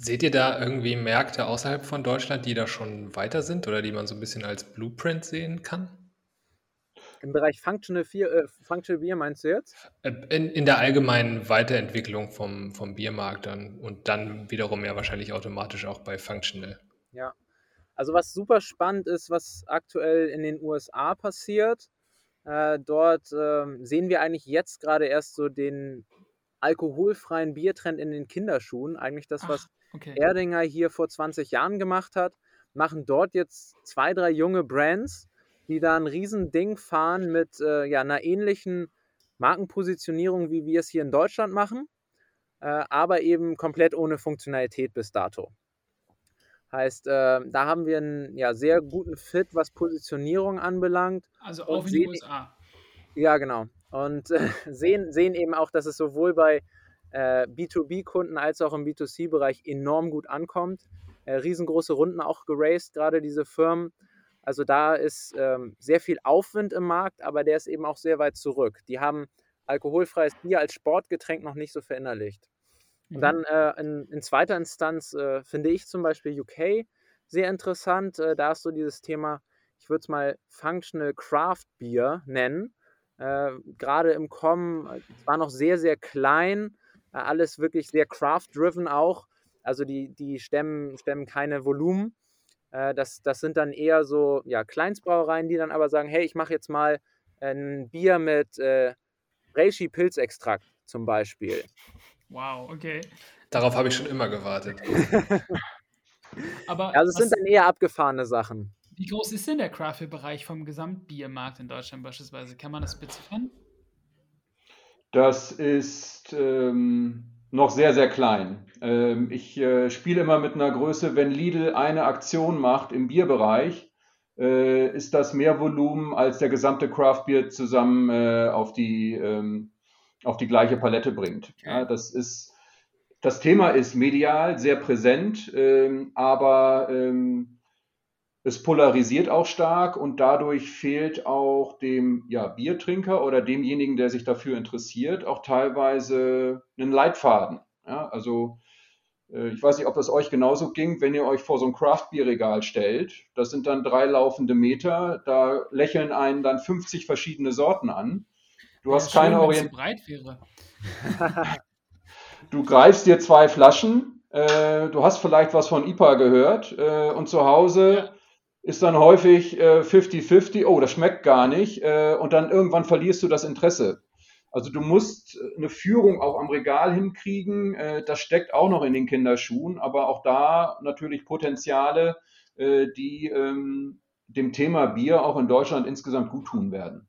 Seht ihr da irgendwie Märkte außerhalb von Deutschland, die da schon weiter sind oder die man so ein bisschen als Blueprint sehen kann? Im Bereich Functional, Beer, äh, Functional Beer meinst du jetzt? In, in, der allgemeinen Weiterentwicklung vom, vom Biermarkt dann und dann wiederum ja wahrscheinlich automatisch auch bei Functional. Ja. Also was super spannend ist, was aktuell in den USA passiert, äh, dort äh, sehen wir eigentlich jetzt gerade erst so den alkoholfreien Biertrend in den Kinderschuhen. Eigentlich das, Ach, was okay. Erdinger hier vor 20 Jahren gemacht hat, machen dort jetzt zwei, drei junge Brands, die da ein Riesending fahren mit äh, ja, einer ähnlichen Markenpositionierung, wie wir es hier in Deutschland machen, äh, aber eben komplett ohne Funktionalität bis dato. Heißt, äh, da haben wir einen ja, sehr guten Fit, was Positionierung anbelangt. Also auch in den USA. Ja, genau. Und äh, sehen, sehen eben auch, dass es sowohl bei äh, B2B-Kunden als auch im B2C-Bereich enorm gut ankommt. Äh, riesengroße Runden auch geraced, gerade diese Firmen. Also da ist ähm, sehr viel Aufwind im Markt, aber der ist eben auch sehr weit zurück. Die haben alkoholfreies Bier als Sportgetränk noch nicht so verinnerlicht. Und mhm. dann äh, in, in, zweiter Instanz äh, finde ich zum Beispiel UK sehr interessant. Äh, da ist so dieses Thema, ich würde es mal Functional Craft Beer nennen. Äh, gerade im Kommen, äh, es war noch sehr, sehr klein, äh, alles wirklich sehr craft-driven auch. Also die, die stemmen, stemmen keine Volumen. das, das sind dann eher so ja, Kleinstbrauereien, die dann aber sagen, hey, ich mache jetzt mal ein Bier mit äh, Reishi-Pilzextrakt zum Beispiel. Wow, okay. Darauf habe ich schon immer gewartet. Aber also es sind dann eher abgefahrene Sachen. Wie groß ist denn der Craft-Bereich vom Gesamtbiermarkt in Deutschland beispielsweise? Kann man das beziffern? Das ist ähm, noch sehr, sehr klein. Ähm, ich äh, spiele immer mit einer Größe, wenn Lidl eine Aktion macht im Bierbereich, äh, ist das mehr Volumen als der gesamte Craft-Bier zusammen äh, auf die ähm, auf die gleiche Palette bringt. Ja, das ist das Thema ist medial sehr präsent, ähm, aber ähm, es polarisiert auch stark und dadurch fehlt auch dem ja, Biertrinker oder demjenigen, der sich dafür interessiert, auch teilweise einen Leitfaden. Ja, also äh, ich weiß nicht, ob das euch genauso ging, wenn ihr euch vor so ein Craft-Bier-Regal stellt. Das sind dann drei laufende Meter, da lächeln einen dann 50 verschiedene Sorten an. Du hast keine Orientierung. du greifst dir zwei Flaschen, äh, du hast vielleicht was von IPA gehört äh, und zu Hause ja. ist dann häufig 50-50, äh, oh, das schmeckt gar nicht äh, und dann irgendwann verlierst du das Interesse. Also du musst eine Führung auch am Regal hinkriegen, äh, das steckt auch noch in den Kinderschuhen, aber auch da natürlich Potenziale, äh, die ähm, dem Thema Bier auch in Deutschland insgesamt gut tun werden.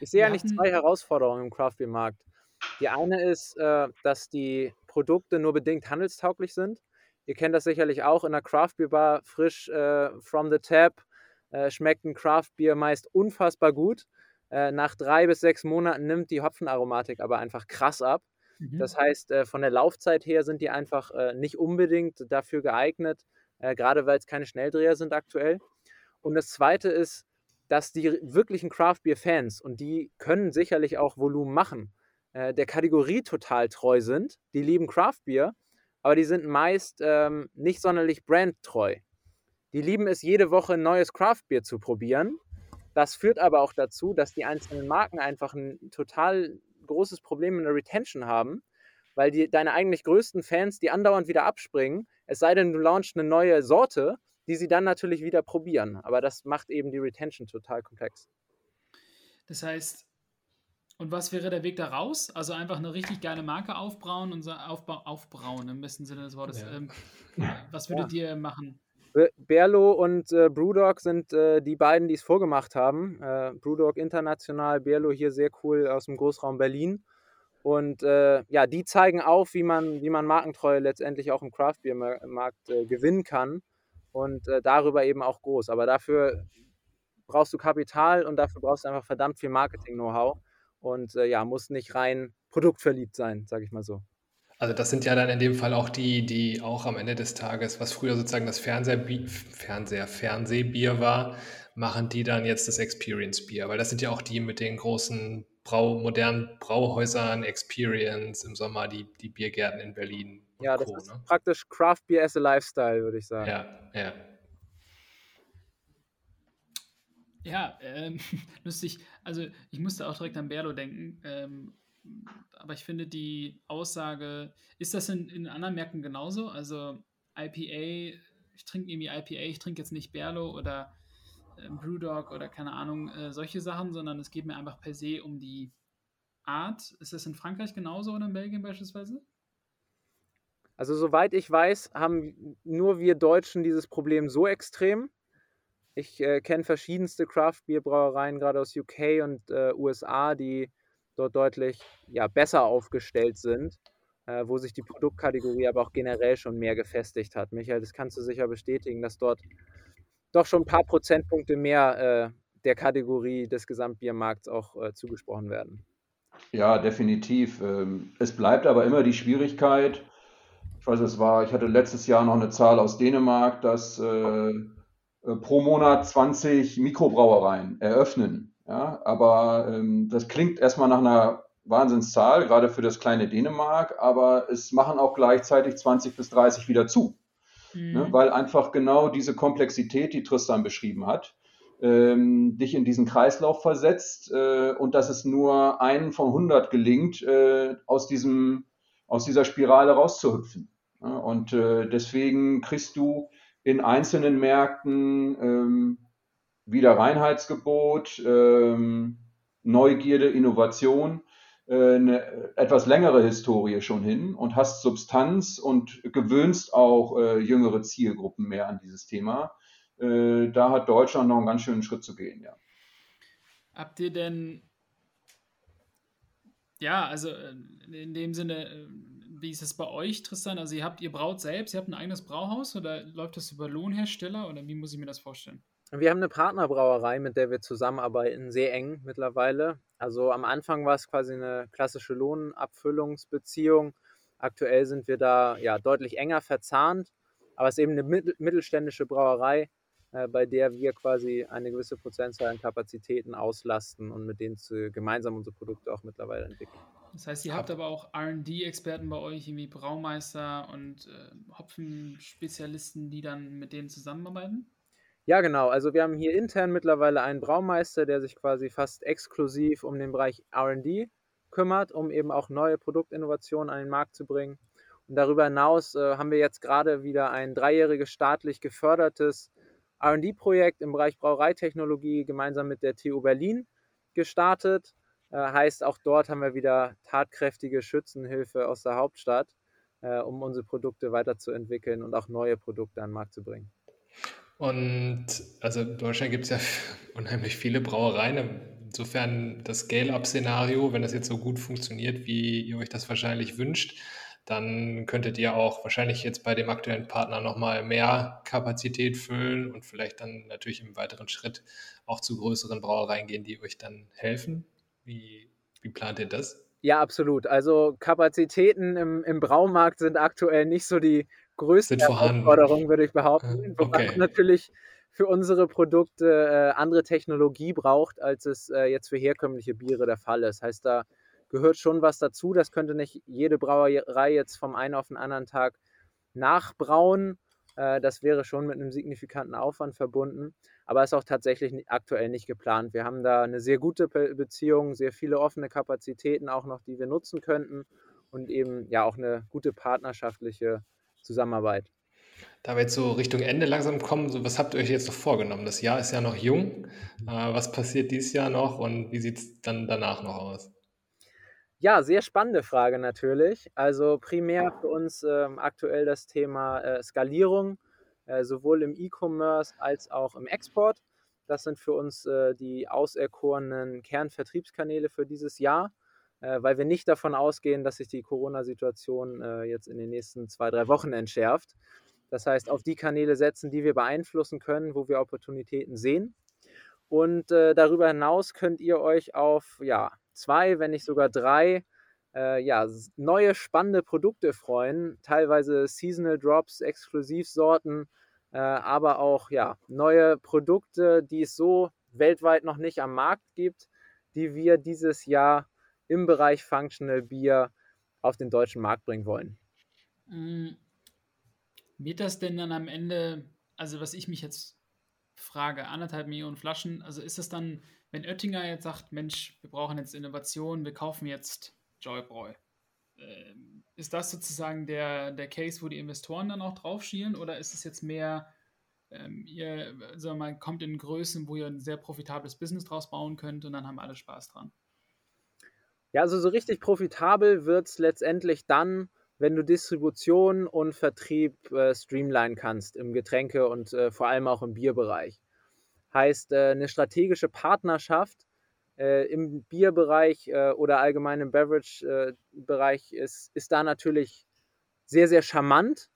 Ich sehe eigentlich zwei Herausforderungen im Craft Beer Markt. Die eine ist, äh, dass die Produkte nur bedingt handelstauglich sind. Ihr kennt das sicherlich auch in der Craft Beer Bar, frisch äh, from the tap, äh, schmeckt ein Craft Beer meist unfassbar gut. Äh, nach drei bis sechs Monaten nimmt die Hopfenaromatik aber einfach krass ab. Mhm. Das heißt, äh, von der Laufzeit her sind die einfach äh, nicht unbedingt dafür geeignet, gerade weil es keine Schnelldreher sind aktuell. Und das zweite ist, dass die wirklichen Craft Beer Fans, und die können sicherlich auch Volumen machen, äh, der Kategorie total treu sind. Die lieben Craft Beer, aber die sind meist ähm, nicht sonderlich brandtreu. Die lieben es, jede Woche ein neues Craft Beer zu probieren. Das führt aber auch dazu, dass die einzelnen Marken einfach ein total großes Problem in der Retention haben, weil die, deine eigentlich größten Fans, die andauernd wieder abspringen, es sei denn, du launchst eine neue Sorte, die sie dann natürlich wieder probieren. Aber das macht eben die Retention total komplex. Das heißt, und was wäre der Weg da raus? Also einfach eine richtig geile Marke aufbrauen und aufba aufbrauen im besten Sinne des Wortes. Ja. Ähm, was würdet ja. ihr machen? Berlo und äh, Brewdog sind äh, die beiden, die es vorgemacht haben. Äh, Brewdog international, Berlo hier sehr cool aus dem Großraum Berlin. Und äh, ja, die zeigen auf, wie man, wie man Markentreue letztendlich auch im Craft Beer Markt äh, gewinnen kann und äh, darüber eben auch groß. Aber dafür brauchst du Kapital und dafür brauchst du einfach verdammt viel Marketing-Know-how und äh, ja, muss nicht rein produktverliebt sein, sage ich mal so. Also das sind ja dann in dem Fall auch die, die auch am Ende des Tages, was früher sozusagen das Fernseher, Fernseher Fernsehbier war, machen die dann jetzt das Experience Bier, weil das sind ja auch die mit den großen Brau, modernen Brauhäusern, Experience im Sommer, die, die Biergärten in Berlin. Ja, das Co, ist ne? praktisch Craft Beer as a Lifestyle, würde ich sagen. Ja, ja. Ja, ähm, lustig. Also ich musste auch direkt an Berlo denken. Ähm, aber ich finde die Aussage, ist das in, in anderen Märkten genauso? Also IPA, ich trinke irgendwie IPA, ich trinke jetzt nicht Berlo oder äh, Brewdog oder keine Ahnung, äh, solche Sachen, sondern es geht mir einfach per se um die Art. Ist das in Frankreich genauso oder in Belgien beispielsweise? Also soweit ich weiß, haben nur wir Deutschen dieses Problem so extrem. Ich äh, kenne verschiedenste Craft-Bier-Brauereien, gerade aus UK und äh, USA, die dort deutlich ja, besser aufgestellt sind, äh, wo sich die Produktkategorie aber auch generell schon mehr gefestigt hat. Michael, das kannst du sicher bestätigen, dass dort doch schon ein paar Prozentpunkte mehr äh, der Kategorie des Gesamtbiermarkts auch äh, zugesprochen werden. Ja, definitiv. Ähm, es bleibt aber immer die Schwierigkeit, ich weiß, es war, ich hatte letztes Jahr noch eine Zahl aus Dänemark, dass äh, äh, pro Monat 20 Mikrobrauereien eröffnen. Ja, aber ähm, das klingt erstmal nach einer Wahnsinnszahl, gerade für das kleine Dänemark, aber es machen auch gleichzeitig 20 bis 30 wieder zu. Mhm. Ne, weil einfach genau diese Komplexität, die Tristan beschrieben hat, ähm, dich in diesen Kreislauf versetzt äh, und dass es nur einen von 100 gelingt, äh, aus, diesem, aus dieser Spirale rauszuhüpfen. Ja, und äh, deswegen kriegst du in einzelnen Märkten ähm, wieder Reinheitsgebot, ähm, Neugierde, Innovation, äh, eine etwas längere Historie schon hin und hast Substanz und gewöhnst auch äh, jüngere Zielgruppen mehr an dieses Thema. Da hat Deutschland noch einen ganz schönen Schritt zu gehen, ja. Habt ihr denn, ja, also in dem Sinne, wie ist es bei euch, Tristan? Also ihr habt, ihr braut selbst, ihr habt ein eigenes Brauhaus oder läuft das über Lohnhersteller oder wie muss ich mir das vorstellen? Wir haben eine Partnerbrauerei, mit der wir zusammenarbeiten, sehr eng mittlerweile. Also am Anfang war es quasi eine klassische Lohnabfüllungsbeziehung. Aktuell sind wir da ja deutlich enger verzahnt, aber es ist eben eine mittelständische Brauerei, äh, bei der wir quasi eine gewisse Prozentzahl an Kapazitäten auslasten und mit denen zu, gemeinsam unsere Produkte auch mittlerweile entwickeln. Das heißt, ihr habt aber auch RD-Experten bei euch, irgendwie Braumeister und äh, Hopfenspezialisten, die dann mit denen zusammenarbeiten? Ja, genau. Also wir haben hier intern mittlerweile einen Braumeister, der sich quasi fast exklusiv um den Bereich RD kümmert, um eben auch neue Produktinnovationen an den Markt zu bringen. Und darüber hinaus äh, haben wir jetzt gerade wieder ein dreijähriges staatlich gefördertes RD-Projekt im Bereich Brauereitechnologie gemeinsam mit der TU Berlin gestartet. Äh, heißt, auch dort haben wir wieder tatkräftige Schützenhilfe aus der Hauptstadt, äh, um unsere Produkte weiterzuentwickeln und auch neue Produkte an den Markt zu bringen. Und also in Deutschland gibt es ja unheimlich viele Brauereien. Insofern das Scale-up-Szenario, wenn das jetzt so gut funktioniert, wie ihr euch das wahrscheinlich wünscht, dann könntet ihr auch wahrscheinlich jetzt bei dem aktuellen Partner nochmal mehr Kapazität füllen und vielleicht dann natürlich im weiteren Schritt auch zu größeren Brauereien gehen, die euch dann helfen. Wie, wie plant ihr das? Ja, absolut. Also Kapazitäten im, im Braumarkt sind aktuell nicht so die größte Herausforderung, würde ich behaupten. Ah, okay. Wobei natürlich für unsere Produkte äh, andere Technologie braucht, als es äh, jetzt für herkömmliche Biere der Fall ist. Heißt, da gehört schon was dazu. Das könnte nicht jede Brauerei jetzt vom einen auf den anderen Tag nachbrauen. Äh, das wäre schon mit einem signifikanten Aufwand verbunden, aber ist auch tatsächlich aktuell nicht geplant. Wir haben da eine sehr gute Beziehung, sehr viele offene Kapazitäten auch noch, die wir nutzen könnten und eben ja auch eine gute partnerschaftliche Zusammenarbeit. Da wir jetzt so Richtung Ende langsam kommen, so was habt ihr euch jetzt noch vorgenommen? Das Jahr ist ja noch jung. Äh, was passiert dieses Jahr noch und wie sieht es dann danach noch aus? Ja, sehr spannende Frage natürlich. Also primär für uns ähm, aktuell das Thema äh, Skalierung, äh, sowohl im E-Commerce als auch im Export. Das sind für uns äh, die auserkorenen Kernvertriebskanäle für dieses Jahr, äh, weil wir nicht davon ausgehen, dass sich die Corona-Situation äh, jetzt in den nächsten zwei, drei Wochen entschärft. Das heißt, auf die Kanäle setzen, die wir beeinflussen können, wo wir Opportunitäten sehen. Und äh, darüber hinaus könnt ihr euch auf ja, zwei, wenn nicht sogar drei äh, ja, neue spannende Produkte freuen. Teilweise Seasonal Drops, Exklusivsorten, äh, aber auch ja, neue Produkte, die es so weltweit noch nicht am Markt gibt, die wir dieses Jahr im Bereich Functional Beer auf den deutschen Markt bringen wollen. Mm. Wird das denn dann am Ende, also was ich mich jetzt frage, anderthalb Millionen Flaschen, also ist das dann wenn Oettinger jetzt sagt, Mensch, wir brauchen jetzt Innovation, wir kaufen jetzt Joybräu, äh, ist das sozusagen der, der Case, wo die Investoren dann auch drauf schielen oder ist es jetzt mehr, ähm, ihr sagen mal, kommt in Größen, wo ihr ein sehr profitables Business draus bauen könnt und dann haben alle Spaß dran? Ja, also so richtig profitabel wird es letztendlich dann, wenn du Distribution und Vertrieb äh, streamline kannst im Getränke- und äh, vor allem auch im Bierbereich. Heißt, äh, eine strategische Partnerschaft äh, im Bierbereich äh, oder allgemein im Beverage-Bereich ist, ist da natürlich sehr, sehr charmant,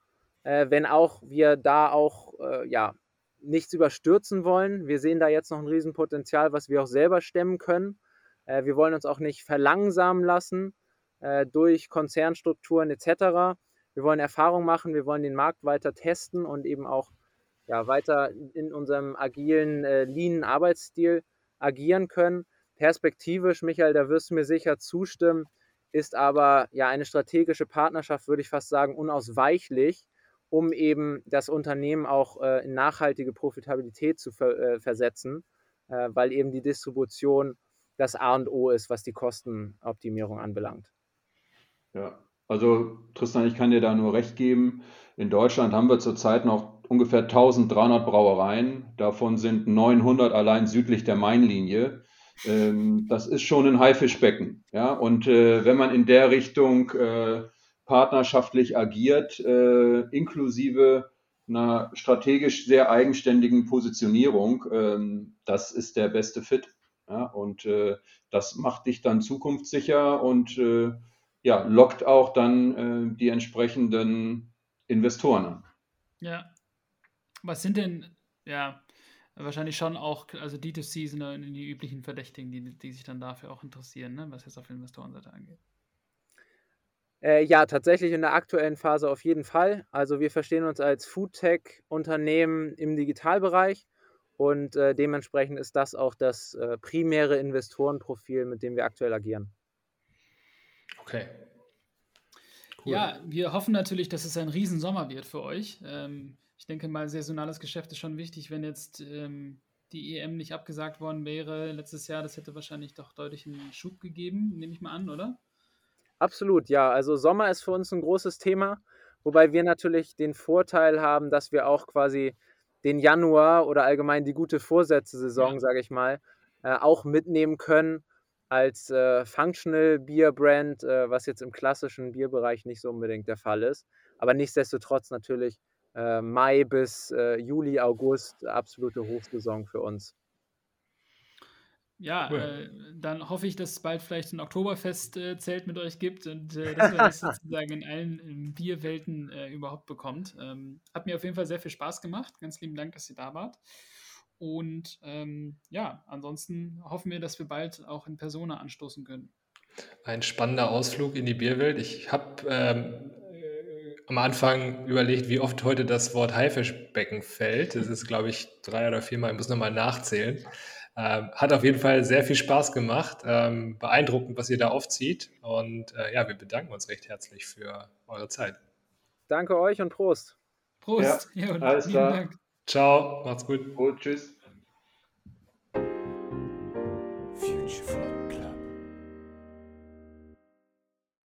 wenn auch wir da auch ja, nichts überstürzen wollen. Wir sehen da jetzt noch ein Riesenpotenzial, was wir auch selber stemmen können. wir wollen uns auch nicht verlangsamen lassen durch Konzernstrukturen etc. Wir wollen Erfahrung machen, wir wollen den Markt weiter testen und eben auch ja, weiter in unserem agilen, äh, leanen Arbeitsstil agieren können. Perspektivisch, Michael, da wirst du mir sicher zustimmen, ist aber ja eine strategische Partnerschaft, würde ich fast sagen, unausweichlich, um eben das Unternehmen auch äh, in nachhaltige Profitabilität zu ver äh, versetzen, äh, weil eben die Distribution das A und O ist, was die Kostenoptimierung anbelangt. Ja, also Tristan, ich kann dir da nur recht geben. In Deutschland haben wir zurzeit noch ungefähr 1300 Brauereien, davon sind 900 allein südlich der Mainlinie. Ähm, das ist schon ein Haifischbecken. Ja? Und äh, wenn man in der Richtung äh, partnerschaftlich agiert, äh, inklusive einer strategisch sehr eigenständigen Positionierung, ähm, das ist der beste Fit. Ja? Und äh, das macht dich dann zukunftssicher und äh, ja, lockt auch dann äh, die entsprechenden Investoren an. Ja, was sind denn, ja, wahrscheinlich schon auch, also D2C sind dann die üblichen Verdächtigen, die, die sich dann dafür auch interessieren, ne? was jetzt auf der Investorenseite angeht. Äh, ja, tatsächlich in der aktuellen Phase auf jeden Fall. Also wir verstehen uns als Foodtech-Unternehmen im Digitalbereich und äh, dementsprechend ist das auch das äh, primäre Investorenprofil, mit dem wir aktuell agieren. Okay. Cool. Ja, wir hoffen natürlich, dass es ein Riesensommer wird für euch. Ähm, ich denke mal, saisonales Geschäft ist schon wichtig. Wenn jetzt ähm, die EM nicht abgesagt worden wäre letztes Jahr, das hätte wahrscheinlich doch deutlich einen Schub gegeben, nehme ich mal an, oder? Absolut, ja. Also Sommer ist für uns ein großes Thema, wobei wir natürlich den Vorteil haben, dass wir auch quasi den Januar oder allgemein die gute Vorsätze-Saison, ja. sage ich mal, äh, auch mitnehmen können als äh, Functional Beer Brand, äh, was jetzt im klassischen Bierbereich nicht so unbedingt der Fall ist. Aber nichtsdestotrotz natürlich äh, Mai bis äh, Juli, August absolute Hochsaison für uns. Ja, cool. äh, dann hoffe ich, dass es bald vielleicht ein Oktoberfest-Zelt äh, mit euch gibt und äh, dass ihr das sozusagen in allen Bierwelten äh, überhaupt bekommt. Ähm, hat mir auf jeden Fall sehr viel Spaß gemacht. Ganz lieben Dank, dass ihr da wart. Und ähm, ja, ansonsten hoffen wir, dass wir bald auch in Persona anstoßen können. Ein spannender Ausflug in die Bierwelt. Ich habe ähm, am Anfang überlegt, wie oft heute das Wort Haifischbecken fällt. Das ist, glaube ich, drei oder viermal. Ich muss nochmal nachzählen. Ähm, hat auf jeden Fall sehr viel Spaß gemacht. Ähm, beeindruckend, was ihr da aufzieht. Und äh, ja, wir bedanken uns recht herzlich für eure Zeit. Danke euch und Prost. Prost. Ja, alles klar. Ciao, macht's gut. Gut, tschüss.